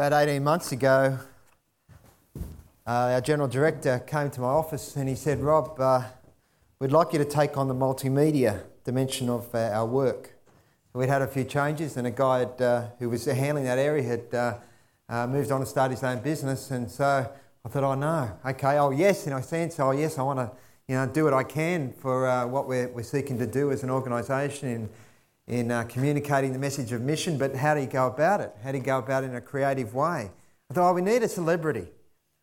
About 18 months ago, uh, our general director came to my office and he said, Rob, uh, we'd like you to take on the multimedia dimension of uh, our work. We'd had a few changes, and a guy had, uh, who was handling that area had uh, uh, moved on to start his own business. And so I thought, oh no, okay, oh yes, in a sense, oh yes, I want to you know, do what I can for what we're, we're seeking to do as an organisation in uh, communicating the message of mission, but how do you go about it? How do you go about it in a creative way? I thought, oh, we need a celebrity.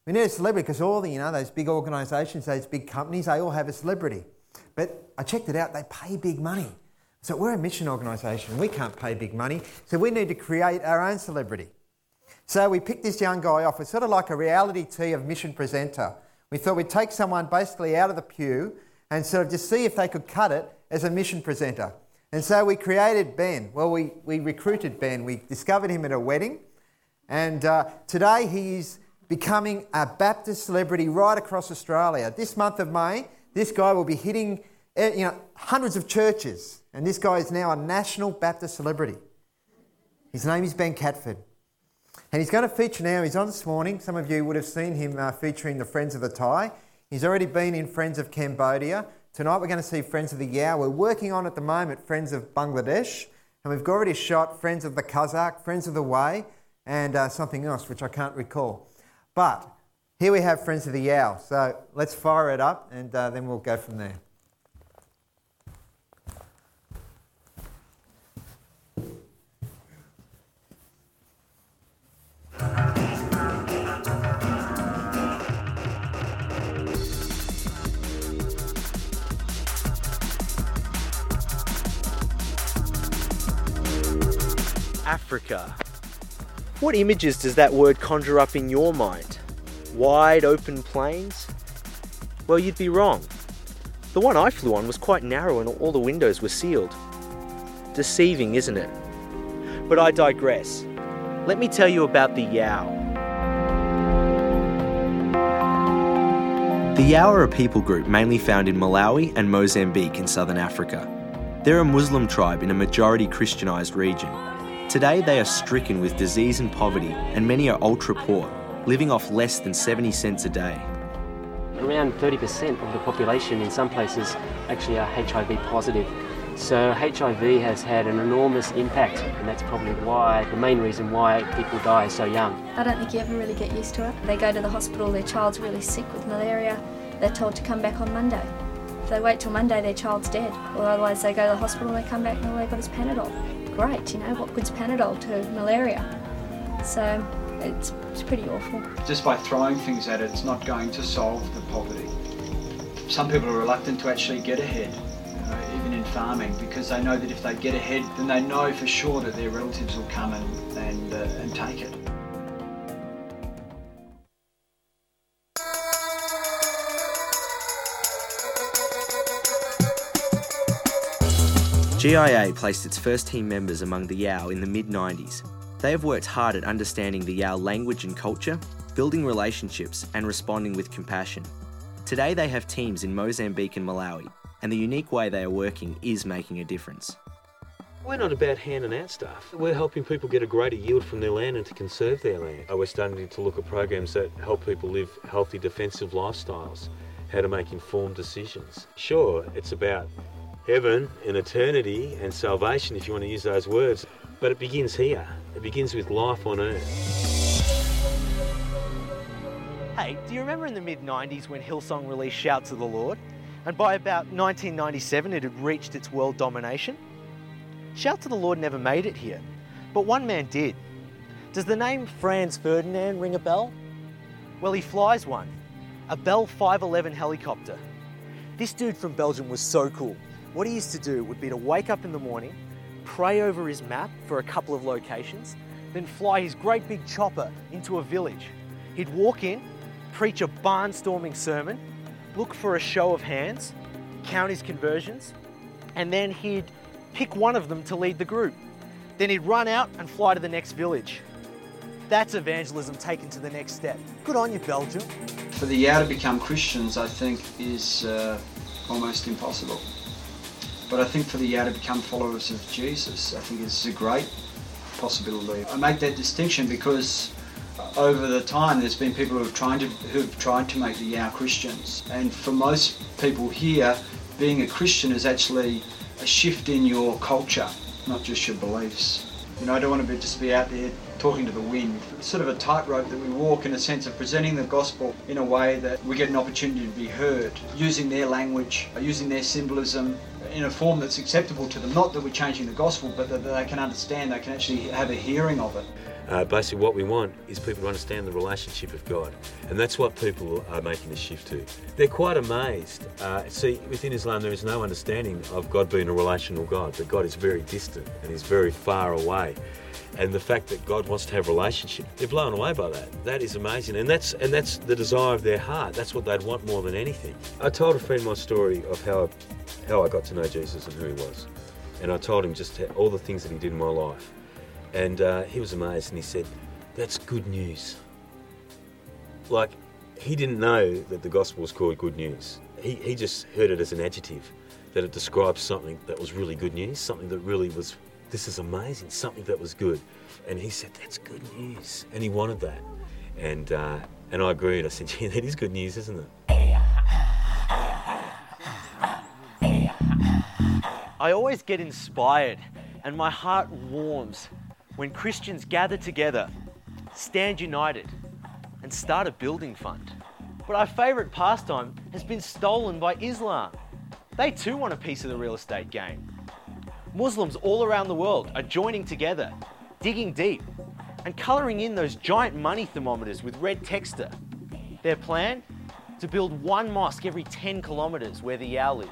We need a celebrity because all the, you know, those big organisations, those big companies, they all have a celebrity. But I checked it out, they pay big money. So we're a mission organisation, we can't pay big money, so we need to create our own celebrity. So we picked this young guy off. It's sort of like a reality T of mission presenter. We thought we'd take someone basically out of the pew and sort of just see if they could cut it as a mission presenter. And so we created Ben. Well, we, we recruited Ben. We discovered him at a wedding. And uh, today he's becoming a Baptist celebrity right across Australia. This month of May, this guy will be hitting eh, you know, hundreds of churches. And this guy is now a national Baptist celebrity. His name is Ben Catford. And he's going to feature now, he's on this morning. Some of you would have seen him uh, featuring the Friends of the Thai. He's already been in Friends of Cambodia. Tonight we're going to see Friends of the Yao. We're working on at the moment Friends of Bangladesh, and we've already shot Friends of the Kazakh, Friends of the Way, and uh, something else which I can't recall. But here we have Friends of the Yao. So let's fire it up, and uh, then we'll go from there. Africa. What images does that word conjure up in your mind? Wide open plains? Well, you'd be wrong. The one I flew on was quite narrow and all the windows were sealed. Deceiving, isn't it? But I digress. Let me tell you about the Yao. The Yao are a people group mainly found in Malawi and Mozambique in southern Africa. They're a Muslim tribe in a majority Christianized region Today, they are stricken with disease and poverty, and many are ultra poor, living off less than 70 cents a day. Around 30% of the population in some places actually are HIV positive. So HIV has had an enormous impact, and that's probably why, the main reason why people die so young. I don't think you ever really get used to it. They go to the hospital, their child's really sick with malaria, they're told to come back on Monday. If they wait till Monday, their child's dead. Or otherwise, they go to the hospital and they come back and all they've got is Panadol great, you know, what good's Panadol to malaria? So it's, it's pretty awful. Just by throwing things at it, it's not going to solve the poverty. Some people are reluctant to actually get ahead, even in farming, because they know that if they get ahead, then they know for sure that their relatives will come and, and, uh, and take it. GIA placed its first team members among the Yao in the mid 90s. They have worked hard at understanding the Yao language and culture, building relationships, and responding with compassion. Today, they have teams in Mozambique and Malawi, and the unique way they are working is making a difference. We're not about handing out stuff. We're helping people get a greater yield from their land and to conserve their land. Uh, we're starting to look at programs that help people live healthy, defensive lifestyles, how to make informed decisions. Sure, it's about heaven and eternity and salvation, if you want to use those words. But it begins here. It begins with life on earth. Hey, do you remember in the mid 90s when Hillsong released Shout to the Lord? And by about 1997, it had reached its world domination? Shout to the Lord never made it here, but one man did. Does the name Franz Ferdinand ring a bell? Well, he flies one a Bell 511 helicopter. This dude from Belgium was so cool. What he used to do would be to wake up in the morning, pray over his map for a couple of locations, then fly his great big chopper into a village. He'd walk in, preach a barnstorming sermon, look for a show of hands, count his conversions, and then he'd pick one of them to lead the group. Then he'd run out and fly to the next village. That's evangelism taken to the next step. Good on you, Belgium. For the Yao to become Christians, I think, is uh, almost impossible. But I think for the Yao to become followers of Jesus, I think it's a great possibility. I make that distinction because over the time, there's been people who've tried to who've tried to make the Yao Christians, and for most people here, being a Christian is actually a shift in your culture, not just your beliefs. You know, I don't want to be, just be out there talking to the wind. It's sort of a tightrope that we walk in a sense of presenting the gospel in a way that we get an opportunity to be heard, using their language, using their symbolism in a form that's acceptable to them. Not that we're changing the gospel, but that they can understand, they can actually have a hearing of it. Uh, basically, what we want is people to understand the relationship of God, and that's what people are making the shift to. They're quite amazed. Uh, see, within Islam, there is no understanding of God being a relational God, that God is very distant and is very far away. And the fact that God wants to have relationship, they're blown away by that. That is amazing, and that's and that's the desire of their heart. That's what they'd want more than anything. I told a friend my story of how how I got to know Jesus and who he was, and I told him just all the things that he did in my life. And uh, he was amazed and he said, That's good news. Like, he didn't know that the gospel was called good news. He, he just heard it as an adjective, that it describes something that was really good news, something that really was, this is amazing, something that was good. And he said, That's good news. And he wanted that. And, uh, and I agreed. I said, Yeah, that is good news, isn't it? I always get inspired and my heart warms when Christians gather together, stand united, and start a building fund. But our favourite pastime has been stolen by Islam. They too want a piece of the real estate game. Muslims all around the world are joining together, digging deep, and colouring in those giant money thermometers with red texture. Their plan? To build one mosque every 10 kilometres where the Yao live.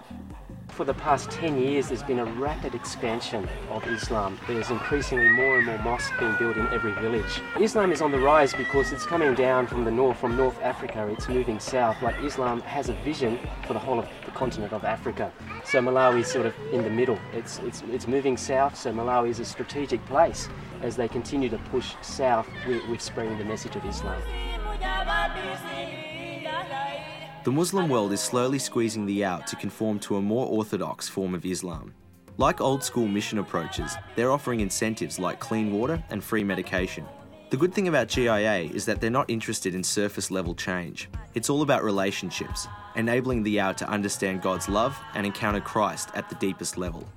For the past 10 years, there's been a rapid expansion of Islam. There's increasingly more and more mosques being built in every village. Islam is on the rise because it's coming down from the north, from North Africa, it's moving south. Like Islam has a vision for the whole of the continent of Africa. So Malawi is sort of in the middle. It's, it's, it's moving south, so Malawi is a strategic place as they continue to push south with, with spreading the message of Islam. The Muslim world is slowly squeezing the out to conform to a more orthodox form of Islam. Like old school mission approaches, they're offering incentives like clean water and free medication. The good thing about GIA is that they're not interested in surface level change. It's all about relationships, enabling the Yao to understand God's love and encounter Christ at the deepest level.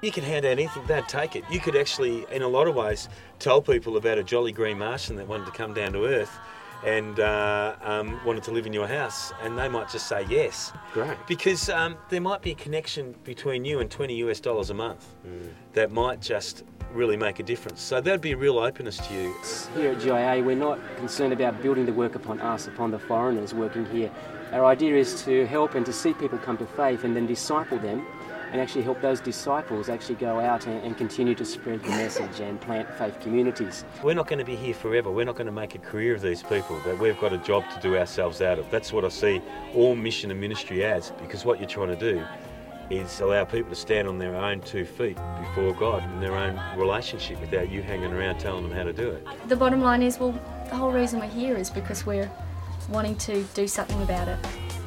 You can hand out anything, they'd take it. You could actually, in a lot of ways, tell people about a jolly green Martian that wanted to come down to Earth and uh, um, wanted to live in your house, and they might just say yes. Great. Because um, there might be a connection between you and 20 US dollars a month mm. that might just really make a difference. So that'd be a real openness to you. Here at GIA, we're not concerned about building the work upon us, upon the foreigners working here. Our idea is to help and to see people come to faith and then disciple them and actually help those disciples actually go out and, and, continue to spread the message and plant faith communities. We're not going to be here forever. We're not going to make a career of these people, that we've got a job to do ourselves out of. That's what I see all mission and ministry as, because what you're trying to do is allow people to stand on their own two feet before God in their own relationship without you hanging around telling them how to do it. The bottom line is, well, the whole reason we're here is because we're wanting to do something about it.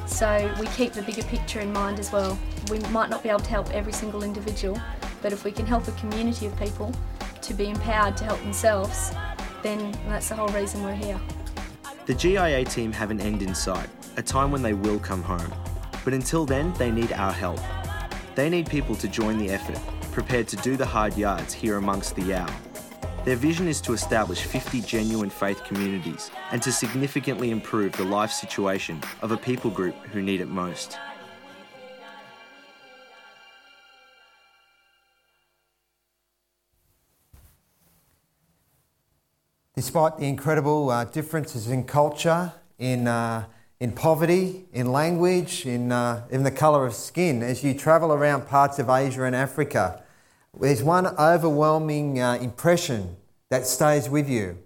So we keep the bigger picture in mind as well. We might not be able to help every single individual, but if we can help a community of people to be empowered to help themselves, then that's the whole reason we're here. The GIA team have an end in sight, a time when they will come home. But until then, they need our help. They need people to join the effort, prepared to do the hard yards here amongst the Yao. Their vision is to establish 50 genuine faith communities and to significantly improve the life situation of a people group who need it most. Despite the incredible uh, differences in culture, in, uh, in poverty, in language, in, uh, in the colour of skin, as you travel around parts of Asia and Africa, there's one overwhelming uh, impression that stays with you,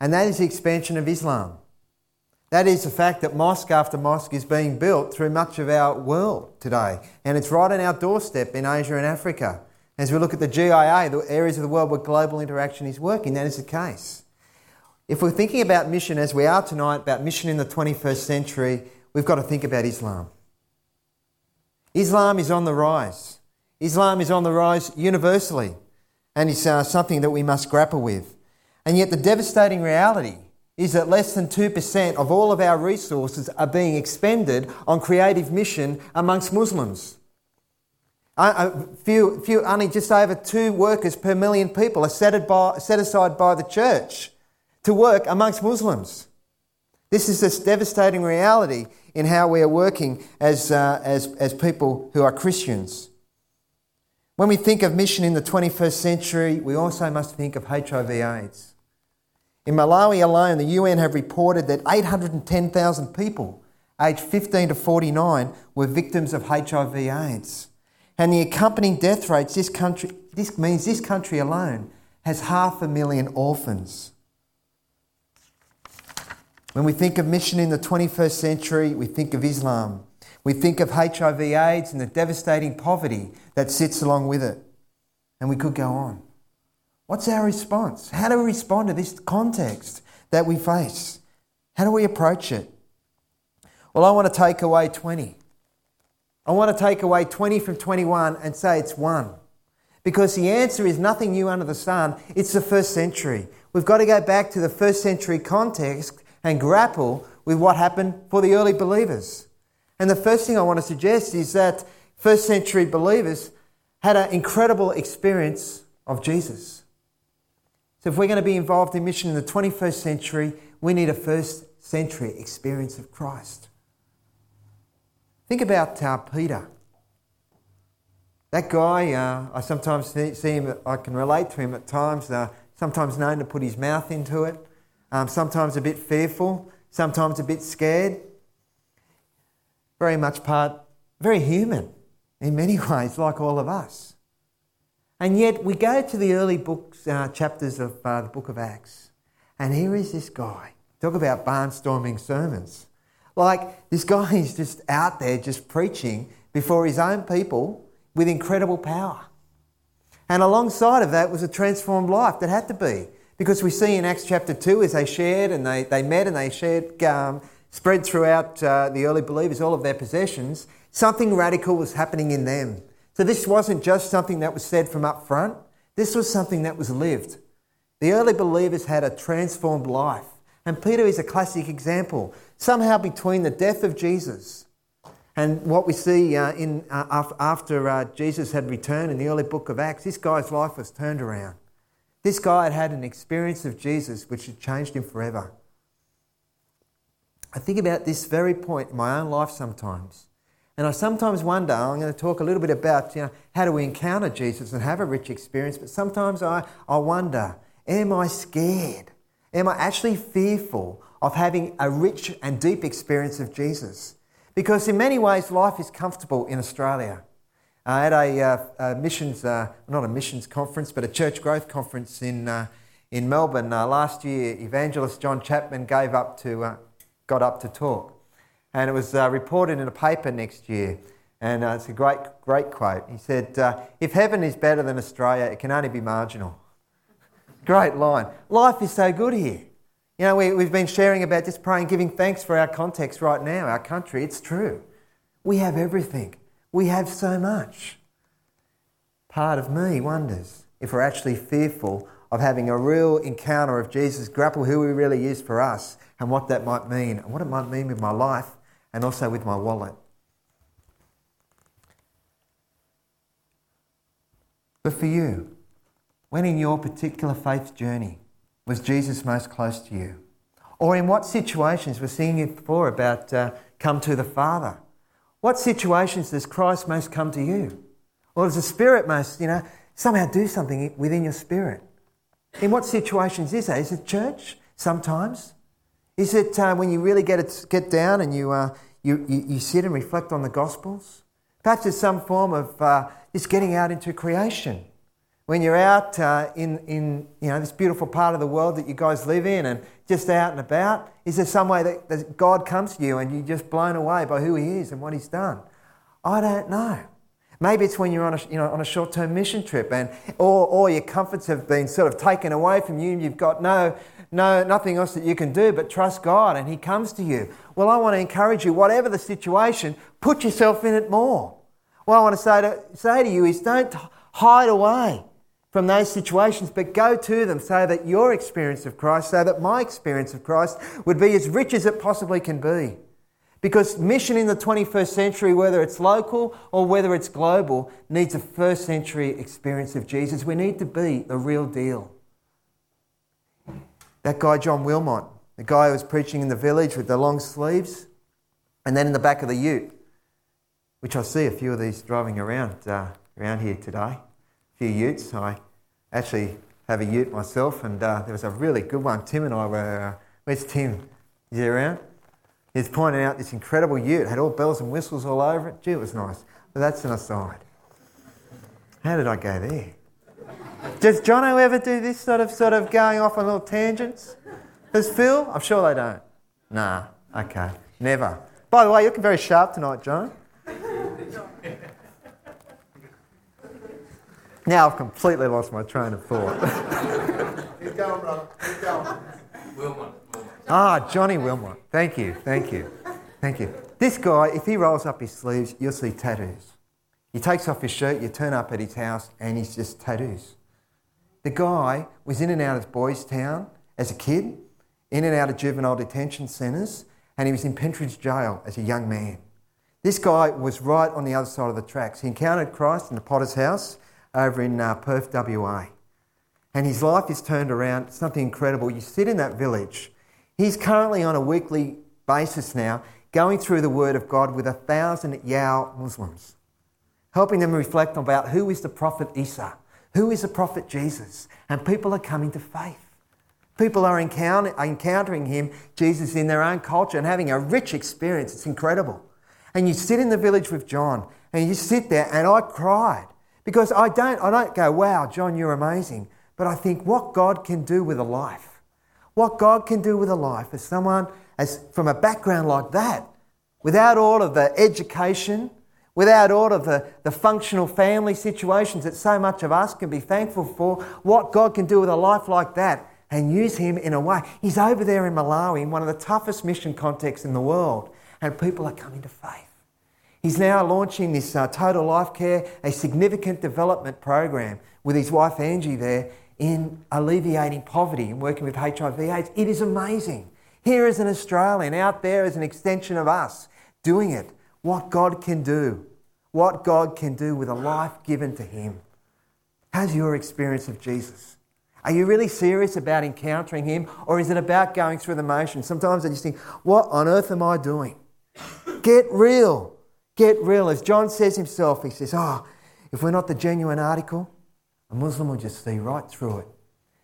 and that is the expansion of Islam. That is the fact that mosque after mosque is being built through much of our world today, and it's right on our doorstep in Asia and Africa. As we look at the GIA, the areas of the world where global interaction is working, that is the case. If we're thinking about mission as we are tonight, about mission in the 21st century, we've got to think about Islam. Islam is on the rise. Islam is on the rise universally, and it's uh, something that we must grapple with. And yet, the devastating reality is that less than 2% of all of our resources are being expended on creative mission amongst Muslims. A few, few, only just over two workers per million people are set, by, set aside by the church to work amongst Muslims. This is this devastating reality in how we are working as, uh, as, as people who are Christians. When we think of mission in the 21st century, we also must think of HIV/AIDS. In Malawi alone, the UN have reported that 810,000 people aged 15 to 49 were victims of HIV/AIDS. And the accompanying death rates, this, country, this means this country alone has half a million orphans. When we think of mission in the 21st century, we think of Islam. We think of HIV AIDS and the devastating poverty that sits along with it. And we could go on. What's our response? How do we respond to this context that we face? How do we approach it? Well, I want to take away 20. I want to take away 20 from 21 and say it's one. Because the answer is nothing new under the sun, it's the first century. We've got to go back to the first century context and grapple with what happened for the early believers. And the first thing I want to suggest is that first century believers had an incredible experience of Jesus. So, if we're going to be involved in mission in the 21st century, we need a first century experience of Christ. Think about uh, Peter. That guy, uh, I sometimes see him, I can relate to him at times, uh, sometimes known to put his mouth into it, um, sometimes a bit fearful, sometimes a bit scared. Very much part, very human in many ways, like all of us. And yet we go to the early books, uh, chapters of uh, the book of Acts, and here is this guy. Talk about barnstorming sermons. Like, this guy is just out there just preaching before his own people with incredible power. And alongside of that was a transformed life that had to be. Because we see in Acts chapter 2 as they shared and they, they met and they shared, um, spread throughout uh, the early believers all of their possessions, something radical was happening in them. So this wasn't just something that was said from up front, this was something that was lived. The early believers had a transformed life. And Peter is a classic example. Somehow, between the death of Jesus and what we see uh, in, uh, after uh, Jesus had returned in the early book of Acts, this guy's life was turned around. This guy had had an experience of Jesus which had changed him forever. I think about this very point in my own life sometimes. And I sometimes wonder, I'm going to talk a little bit about you know, how do we encounter Jesus and have a rich experience, but sometimes I, I wonder, am I scared? Am I actually fearful of having a rich and deep experience of Jesus? Because in many ways, life is comfortable in Australia. I had a, uh, a missions, uh, not a missions conference, but a church growth conference in, uh, in Melbourne uh, last year. Evangelist John Chapman gave up to, uh, got up to talk. And it was uh, reported in a paper next year. And it's a great, great quote. He said, If heaven is better than Australia, it can only be marginal. Great line. Life is so good here. You know, we, we've been sharing about just praying, giving thanks for our context right now, our country. It's true. We have everything, we have so much. Part of me wonders if we're actually fearful of having a real encounter of Jesus, grapple who he really is for us and what that might mean, and what it might mean with my life and also with my wallet. But for you, when in your particular faith journey was Jesus most close to you? Or in what situations, we're seeing it before about uh, come to the Father. What situations does Christ most come to you? Or does the Spirit most, you know, somehow do something within your spirit? In what situations is that? Is it church sometimes? Is it uh, when you really get, it, get down and you, uh, you, you, you, sit and reflect on the Gospels? Perhaps it's some form of uh, just getting out into creation when you're out uh, in, in you know, this beautiful part of the world that you guys live in and just out and about, is there some way that, that God comes to you and you're just blown away by who He is and what He's done? I don't know. Maybe it's when you're on a, you know, on a short term mission trip and all, all your comforts have been sort of taken away from you and you've got no, no, nothing else that you can do but trust God and He comes to you. Well, I want to encourage you, whatever the situation, put yourself in it more. What I want to say to, say to you is don't hide away. From those situations, but go to them so that your experience of Christ, so that my experience of Christ would be as rich as it possibly can be. Because mission in the 21st century, whether it's local or whether it's global, needs a first century experience of Jesus. We need to be the real deal. That guy, John Wilmot, the guy who was preaching in the village with the long sleeves, and then in the back of the ute, which I see a few of these driving around uh, around here today few utes. I actually have a ute myself, and uh, there was a really good one. Tim and I were. Uh, where's Tim? Is he around? He's pointing out this incredible ute. it Had all bells and whistles all over it. Gee, it was nice. But that's an aside. How did I go there? Does Jono ever do this sort of sort of going off on little tangents? Does Phil? I'm sure they don't. Nah. Okay. Never. By the way, you're looking very sharp tonight, John. Now I've completely lost my train of thought. Keep going, brother. Keep going. Wilmot. Ah, Johnny Wilmot. Thank you, thank you, thank you. This guy, if he rolls up his sleeves, you'll see tattoos. He takes off his shirt, you turn up at his house, and he's just tattoos. The guy was in and out of Boys Town as a kid, in and out of juvenile detention centres, and he was in Pentridge Jail as a young man. This guy was right on the other side of the tracks. He encountered Christ in the potter's house over in uh, Perth, WA. And his life is turned around. Something incredible. You sit in that village. He's currently on a weekly basis now going through the Word of God with a thousand Yao Muslims, helping them reflect about who is the prophet Isa, who is the prophet Jesus. And people are coming to faith. People are encounter- encountering him, Jesus, in their own culture and having a rich experience. It's incredible. And you sit in the village with John, and you sit there, and I cried because I don't, I don't go, wow, John, you're amazing. But I think what God can do with a life, what God can do with a life as someone as from a background like that, without all of the education, without all of the, the functional family situations that so much of us can be thankful for, what God can do with a life like that and use him in a way. He's over there in Malawi in one of the toughest mission contexts in the world, and people are coming to faith. He's now launching this uh, Total Life Care, a significant development program with his wife Angie there in alleviating poverty and working with HIV/AIDS. It is amazing. Here is an Australian out there as an extension of us doing it. What God can do, what God can do with a life given to Him. How's your experience of Jesus? Are you really serious about encountering Him, or is it about going through the motions? Sometimes I just think, what on earth am I doing? Get real. Get real. As John says himself, he says, Oh, if we're not the genuine article, a Muslim will just see right through it.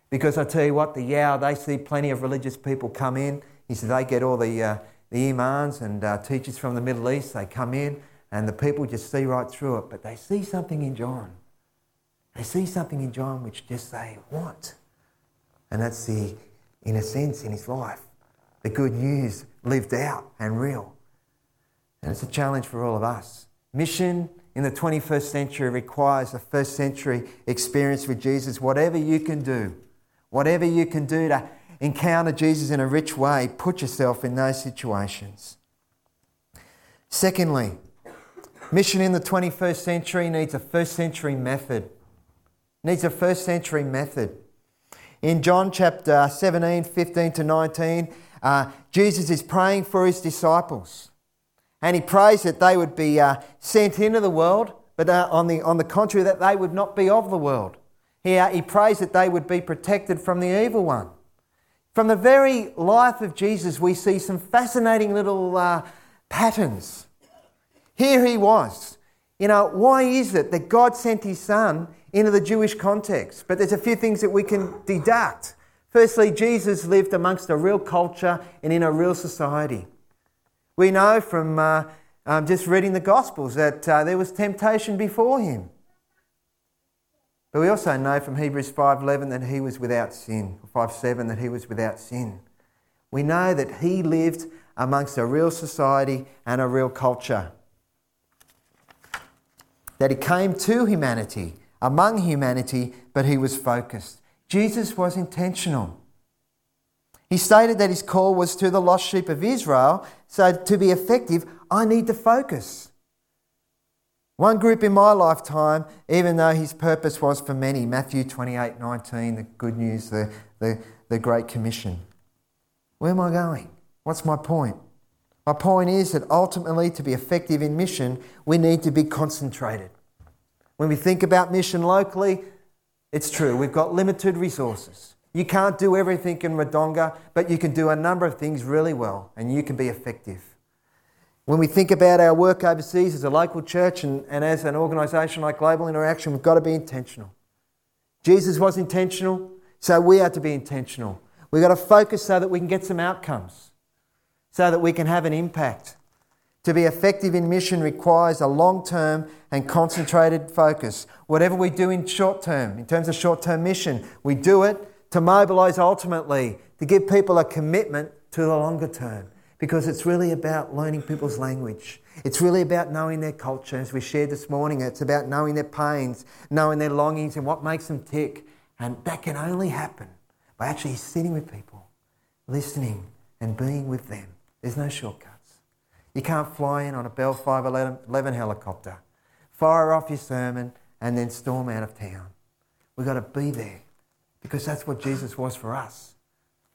Because I tell you what, the Yao, they see plenty of religious people come in. He says they get all the, uh, the imams and uh, teachers from the Middle East, they come in, and the people just see right through it. But they see something in John. They see something in John which just they want. And that's the, in a sense, in his life, the good news lived out and real. And it's a challenge for all of us. Mission in the 21st century requires a first century experience with Jesus. Whatever you can do, whatever you can do to encounter Jesus in a rich way, put yourself in those situations. Secondly, mission in the 21st century needs a first century method. Needs a first century method. In John chapter 17, 15 to 19, uh, Jesus is praying for his disciples. And he prays that they would be uh, sent into the world, but uh, on, the, on the contrary, that they would not be of the world. He, uh, he prays that they would be protected from the evil one. From the very life of Jesus, we see some fascinating little uh, patterns. Here he was. You know, why is it that God sent his son into the Jewish context? But there's a few things that we can deduct. Firstly, Jesus lived amongst a real culture and in a real society. We know from uh, um, just reading the Gospels that uh, there was temptation before him. But we also know from Hebrews 5:11 that he was without sin, 5:7 that he was without sin. We know that he lived amongst a real society and a real culture. That he came to humanity, among humanity, but he was focused. Jesus was intentional. He stated that his call was to the lost sheep of Israel. So, to be effective, I need to focus. One group in my lifetime, even though his purpose was for many. Matthew 28 19, the good news, the, the, the Great Commission. Where am I going? What's my point? My point is that ultimately, to be effective in mission, we need to be concentrated. When we think about mission locally, it's true, we've got limited resources. You can't do everything in Wodonga, but you can do a number of things really well and you can be effective. When we think about our work overseas as a local church and, and as an organisation like Global Interaction, we've got to be intentional. Jesus was intentional, so we are to be intentional. We've got to focus so that we can get some outcomes, so that we can have an impact. To be effective in mission requires a long term and concentrated focus. Whatever we do in short term, in terms of short term mission, we do it to mobilise ultimately, to give people a commitment to the longer term. Because it's really about learning people's language. It's really about knowing their culture. As we shared this morning, it's about knowing their pains, knowing their longings, and what makes them tick. And that can only happen by actually sitting with people, listening, and being with them. There's no shortcuts. You can't fly in on a Bell 511 helicopter, fire off your sermon, and then storm out of town. We've got to be there because that's what Jesus was for us.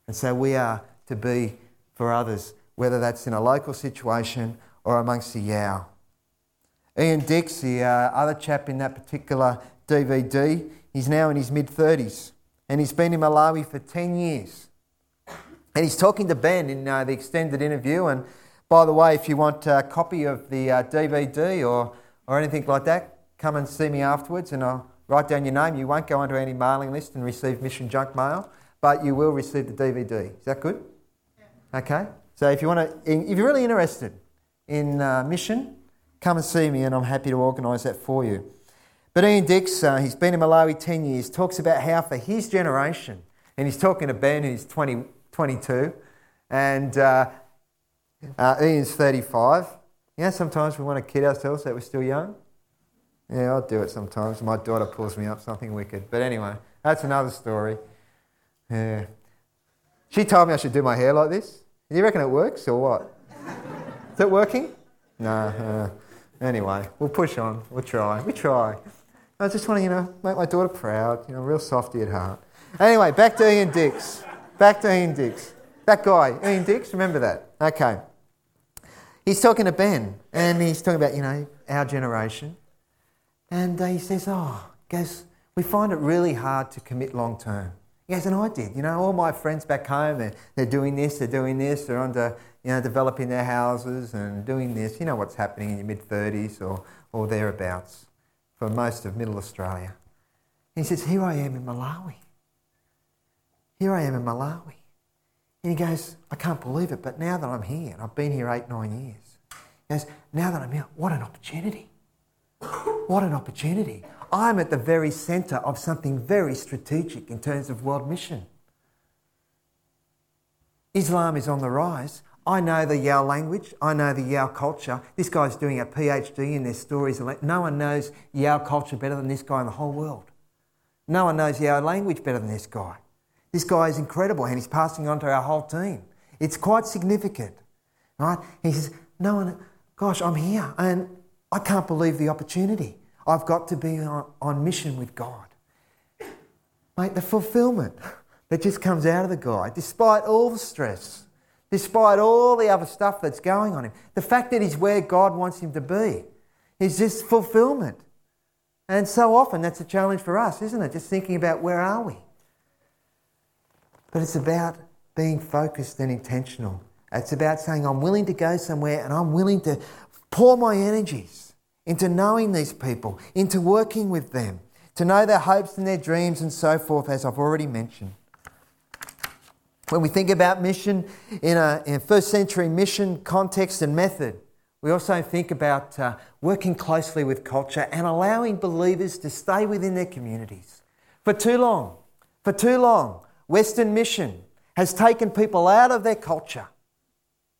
And so we are to be for others, whether that's in a local situation or amongst the Yao. Ian Dix, the uh, other chap in that particular DVD, he's now in his mid 30s and he's been in Malawi for 10 years. And he's talking to Ben in uh, the extended interview. And by the way, if you want a copy of the uh, DVD or, or anything like that, come and see me afterwards and I'll write down your name. You won't go onto any mailing list and receive mission junk mail, but you will receive the DVD. Is that good? Yeah. Okay. So if you want to, if you're really interested in uh, mission, come and see me, and I'm happy to organise that for you. But Ian Dix, uh, he's been in Malawi 10 years, talks about how for his generation, and he's talking to Ben, who's 20, 22, and uh, uh, Ian's 35. You know, sometimes we want to kid ourselves that we're still young. Yeah, I'll do it sometimes. My daughter pulls me up something wicked. But anyway, that's another story. Yeah. She told me I should do my hair like this. Do you reckon it works or what? Is it working? No. Uh, anyway, we'll push on. We'll try. We try. I just want to, you know, make my daughter proud. You know, real softy at heart. Anyway, back to Ian Dix. Back to Ian Dix. That guy, Ian Dix, remember that? Okay. He's talking to Ben, and he's talking about, you know, our generation. And uh, he says, Oh, goes, we find it really hard to commit long term. He goes, and I did. You know, all my friends back home, they're, they're doing this, they're doing this, they're under, you know, developing their houses and doing this. You know what's happening in your mid 30s or, or thereabouts for most of middle Australia. And he says, Here I am in Malawi. Here I am in Malawi. And he goes, I can't believe it, but now that I'm here, and I've been here eight, nine years, he goes, Now that I'm here, what an opportunity. What an opportunity. I'm at the very centre of something very strategic in terms of world mission. Islam is on the rise. I know the Yao language. I know the Yao culture. This guy's doing a PhD in their stories. No one knows Yao culture better than this guy in the whole world. No one knows Yao language better than this guy. This guy is incredible and he's passing on to our whole team. It's quite significant, right? He says, No one, gosh, I'm here and I can't believe the opportunity. I've got to be on, on mission with God. Mate, the fulfillment that just comes out of the guy, despite all the stress, despite all the other stuff that's going on him, the fact that he's where God wants him to be is just fulfillment. And so often that's a challenge for us, isn't it? Just thinking about where are we? But it's about being focused and intentional. It's about saying, I'm willing to go somewhere and I'm willing to pour my energies into knowing these people, into working with them, to know their hopes and their dreams and so forth, as I've already mentioned. When we think about mission in a, in a first century mission context and method, we also think about uh, working closely with culture and allowing believers to stay within their communities. For too long, for too long, Western mission has taken people out of their culture.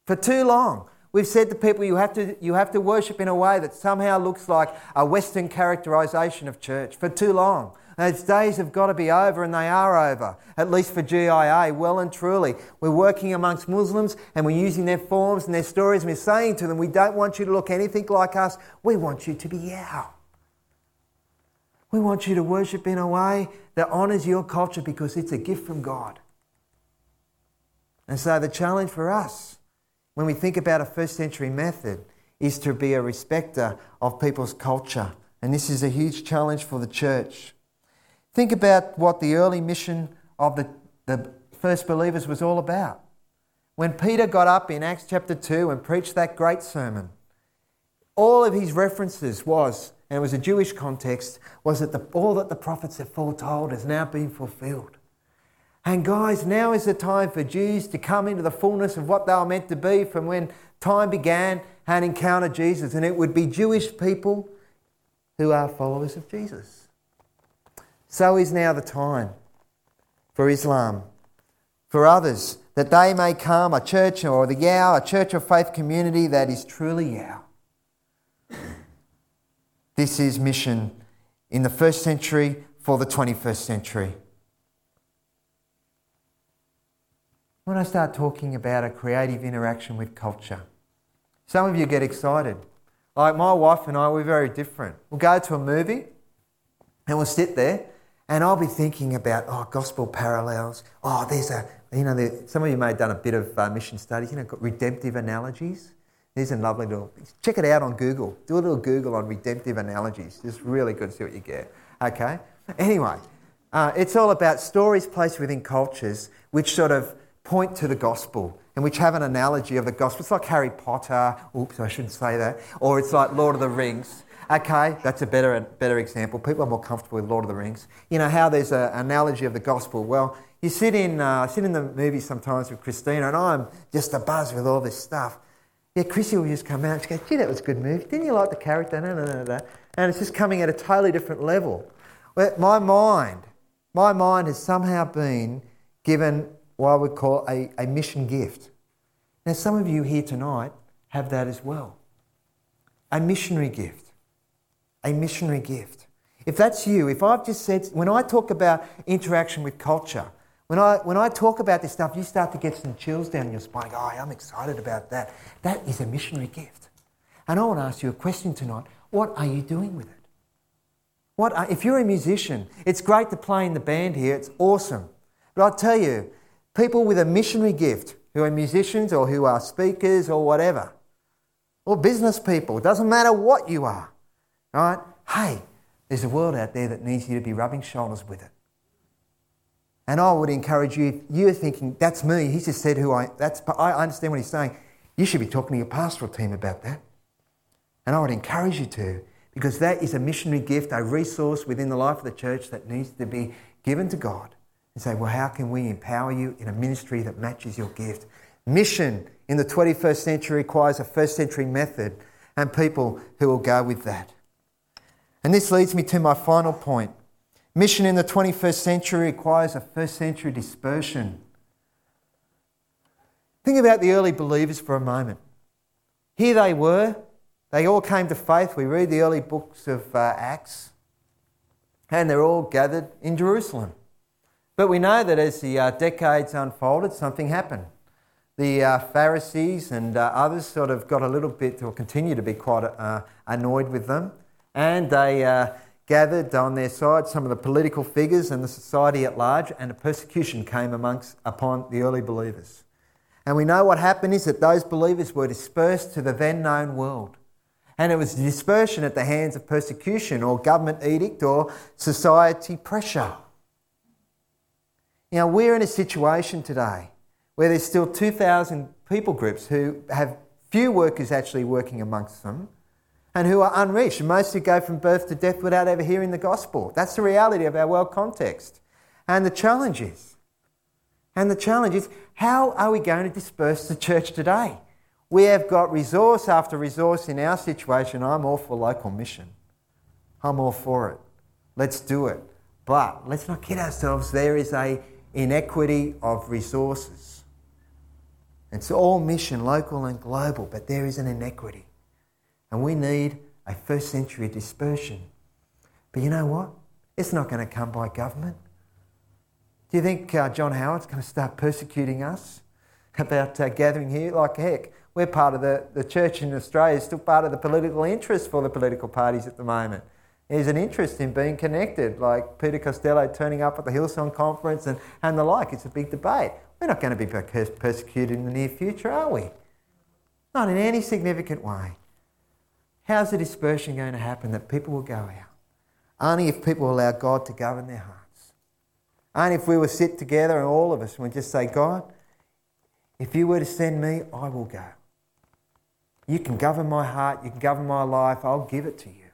For too long, We've said to people you have to, you have to worship in a way that somehow looks like a Western characterization of church for too long. Those days have got to be over, and they are over, at least for GIA, well and truly. We're working amongst Muslims and we're using their forms and their stories, and we're saying to them, We don't want you to look anything like us, we want you to be our. We want you to worship in a way that honours your culture because it's a gift from God. And so the challenge for us when we think about a first century method is to be a respecter of people's culture. And this is a huge challenge for the church. Think about what the early mission of the, the first believers was all about. When Peter got up in Acts chapter 2 and preached that great sermon, all of his references was, and it was a Jewish context, was that the, all that the prophets have foretold has now been fulfilled. And guys, now is the time for Jews to come into the fullness of what they were meant to be from when time began and encounter Jesus. And it would be Jewish people who are followers of Jesus. So is now the time for Islam, for others, that they may come a church or the Yao, a church of faith community that is truly Yao. This is mission in the first century for the 21st century. When I start talking about a creative interaction with culture, some of you get excited. Like my wife and I, we're very different. We'll go to a movie and we'll sit there and I'll be thinking about, oh, gospel parallels. Oh, there's a, you know, there, some of you may have done a bit of uh, mission studies, you know, redemptive analogies. There's a lovely little, check it out on Google. Do a little Google on redemptive analogies. It's really good to see what you get. Okay? Anyway, uh, it's all about stories placed within cultures which sort of point to the gospel and which have an analogy of the gospel. It's like Harry Potter. Oops, I shouldn't say that. Or it's like Lord of the Rings. Okay, that's a better, better example. People are more comfortable with Lord of the Rings. You know how there's an analogy of the gospel. Well, you sit in, uh, sit in the movie sometimes with Christina, and I'm just a buzz with all this stuff. Yeah, Chrissy will just come out and she goes, gee, that was a good movie. Didn't you like the character? No, no, no, no. And it's just coming at a totally different level. Well, my mind, my mind has somehow been given what I would call a, a mission gift. Now, some of you here tonight have that as well a missionary gift. A missionary gift. If that's you, if I've just said, when I talk about interaction with culture, when I, when I talk about this stuff, you start to get some chills down your spine. Oh, I'm excited about that. That is a missionary gift. And I want to ask you a question tonight. What are you doing with it? What are, if you're a musician, it's great to play in the band here. It's awesome. But I'll tell you, people with a missionary gift who are musicians or who are speakers or whatever, or business people, doesn't matter what you are, right? Hey, there's a world out there that needs you to be rubbing shoulders with it. And I would encourage you, if you're thinking, that's me, he's just said who I, that's, I understand what he's saying, you should be talking to your pastoral team about that. And I would encourage you to, because that is a missionary gift, a resource within the life of the church that needs to be given to God and say, well, how can we empower you in a ministry that matches your gift? Mission in the 21st century requires a first century method and people who will go with that. And this leads me to my final point. Mission in the 21st century requires a first century dispersion. Think about the early believers for a moment. Here they were, they all came to faith. We read the early books of uh, Acts, and they're all gathered in Jerusalem. But we know that as the uh, decades unfolded, something happened. The uh, Pharisees and uh, others sort of got a little bit, or continue to be quite uh, annoyed with them, and they uh, gathered on their side some of the political figures and the society at large, and a persecution came amongst upon the early believers. And we know what happened is that those believers were dispersed to the then known world. And it was dispersion at the hands of persecution or government edict or society pressure. Now, we're in a situation today where there's still 2,000 people groups who have few workers actually working amongst them and who are unreached. Most who go from birth to death without ever hearing the gospel. That's the reality of our world context. And the challenge is, and the challenge is, how are we going to disperse the church today? We have got resource after resource in our situation. I'm all for local mission. I'm all for it. Let's do it. But let's not kid ourselves. There is a inequity of resources. It's all mission, local and global, but there is an inequity. And we need a first century dispersion. But you know what? It's not going to come by government. Do you think uh, John Howard's going to start persecuting us about uh, gathering here? Like, heck, we're part of the, the church in Australia, still part of the political interest for the political parties at the moment. There's an interest in being connected, like Peter Costello turning up at the Hillsong conference and, and the like. It's a big debate. We're not going to be persecuted in the near future, are we? Not in any significant way. How's the dispersion going to happen that people will go out? Only if people allow God to govern their hearts. Only if we will sit together and all of us and just say, God, if you were to send me, I will go. You can govern my heart, you can govern my life, I'll give it to you.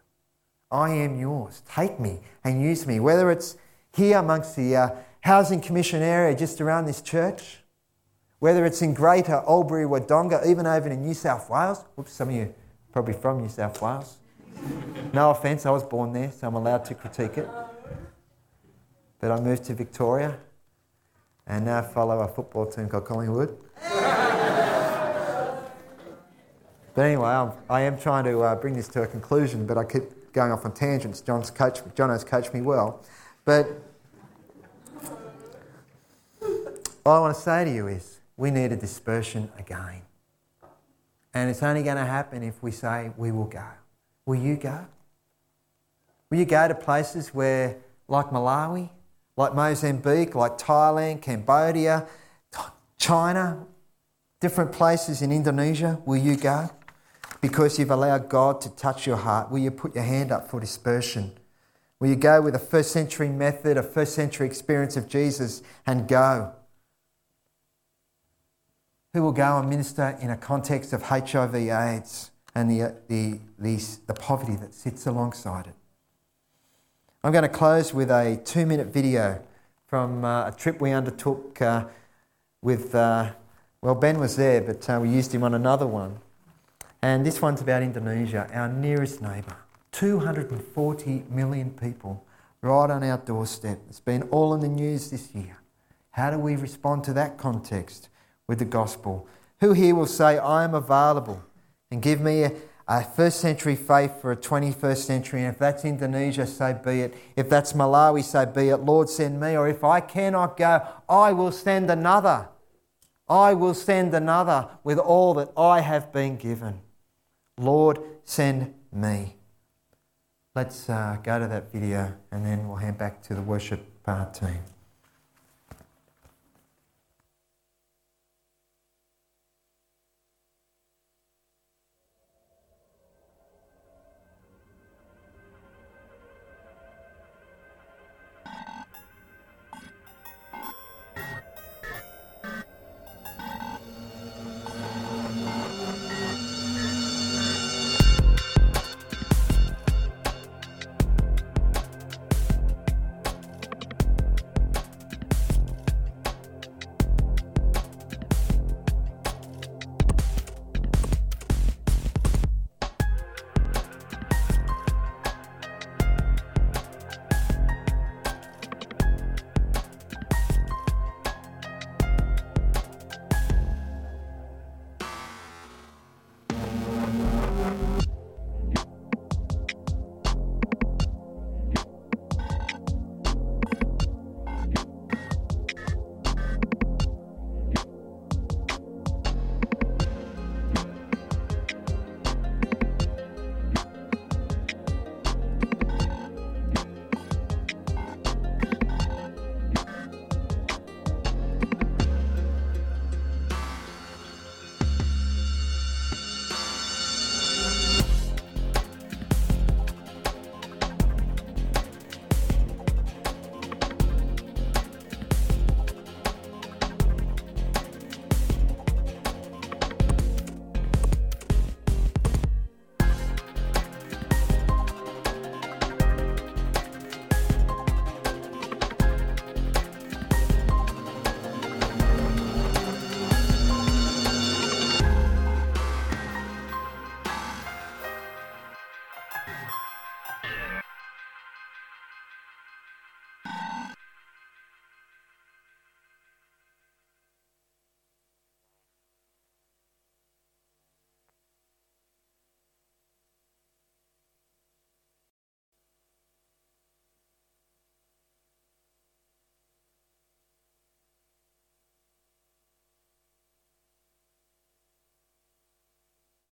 I am yours. Take me and use me. Whether it's here amongst the uh, Housing Commission area just around this church, whether it's in Greater Albury Wodonga, even over in New South Wales. Whoops, some of you probably from New South Wales. No offence, I was born there, so I'm allowed to critique it. But I moved to Victoria and now follow a football team called Collingwood. but anyway, I'm, I am trying to uh, bring this to a conclusion, but I keep going off on tangents. John's John has coached me well. But all I want to say to you is we need a dispersion again. And it's only going to happen if we say, we will go. Will you go? Will you go to places where, like Malawi, like Mozambique, like Thailand, Cambodia, China, different places in Indonesia? Will you go? Because you've allowed God to touch your heart. Will you put your hand up for dispersion? Will you go with a first century method, a first century experience of Jesus and go? who will go and minister in a context of HIV AIDS and the, the, the, the poverty that sits alongside it. I'm going to close with a two minute video from uh, a trip we undertook uh, with, uh, well, Ben was there, but uh, we used him on another one. And this one's about Indonesia, our nearest neighbour. 240 million people right on our doorstep. It's been all in the news this year. How do we respond to that context? with the gospel. Who here will say, I am available and give me a, a first century faith for a 21st century? And if that's Indonesia, so be it. If that's Malawi, so be it. Lord, send me. Or if I cannot go, I will send another. I will send another with all that I have been given. Lord, send me. Let's uh, go to that video and then we'll hand back to the worship uh, team.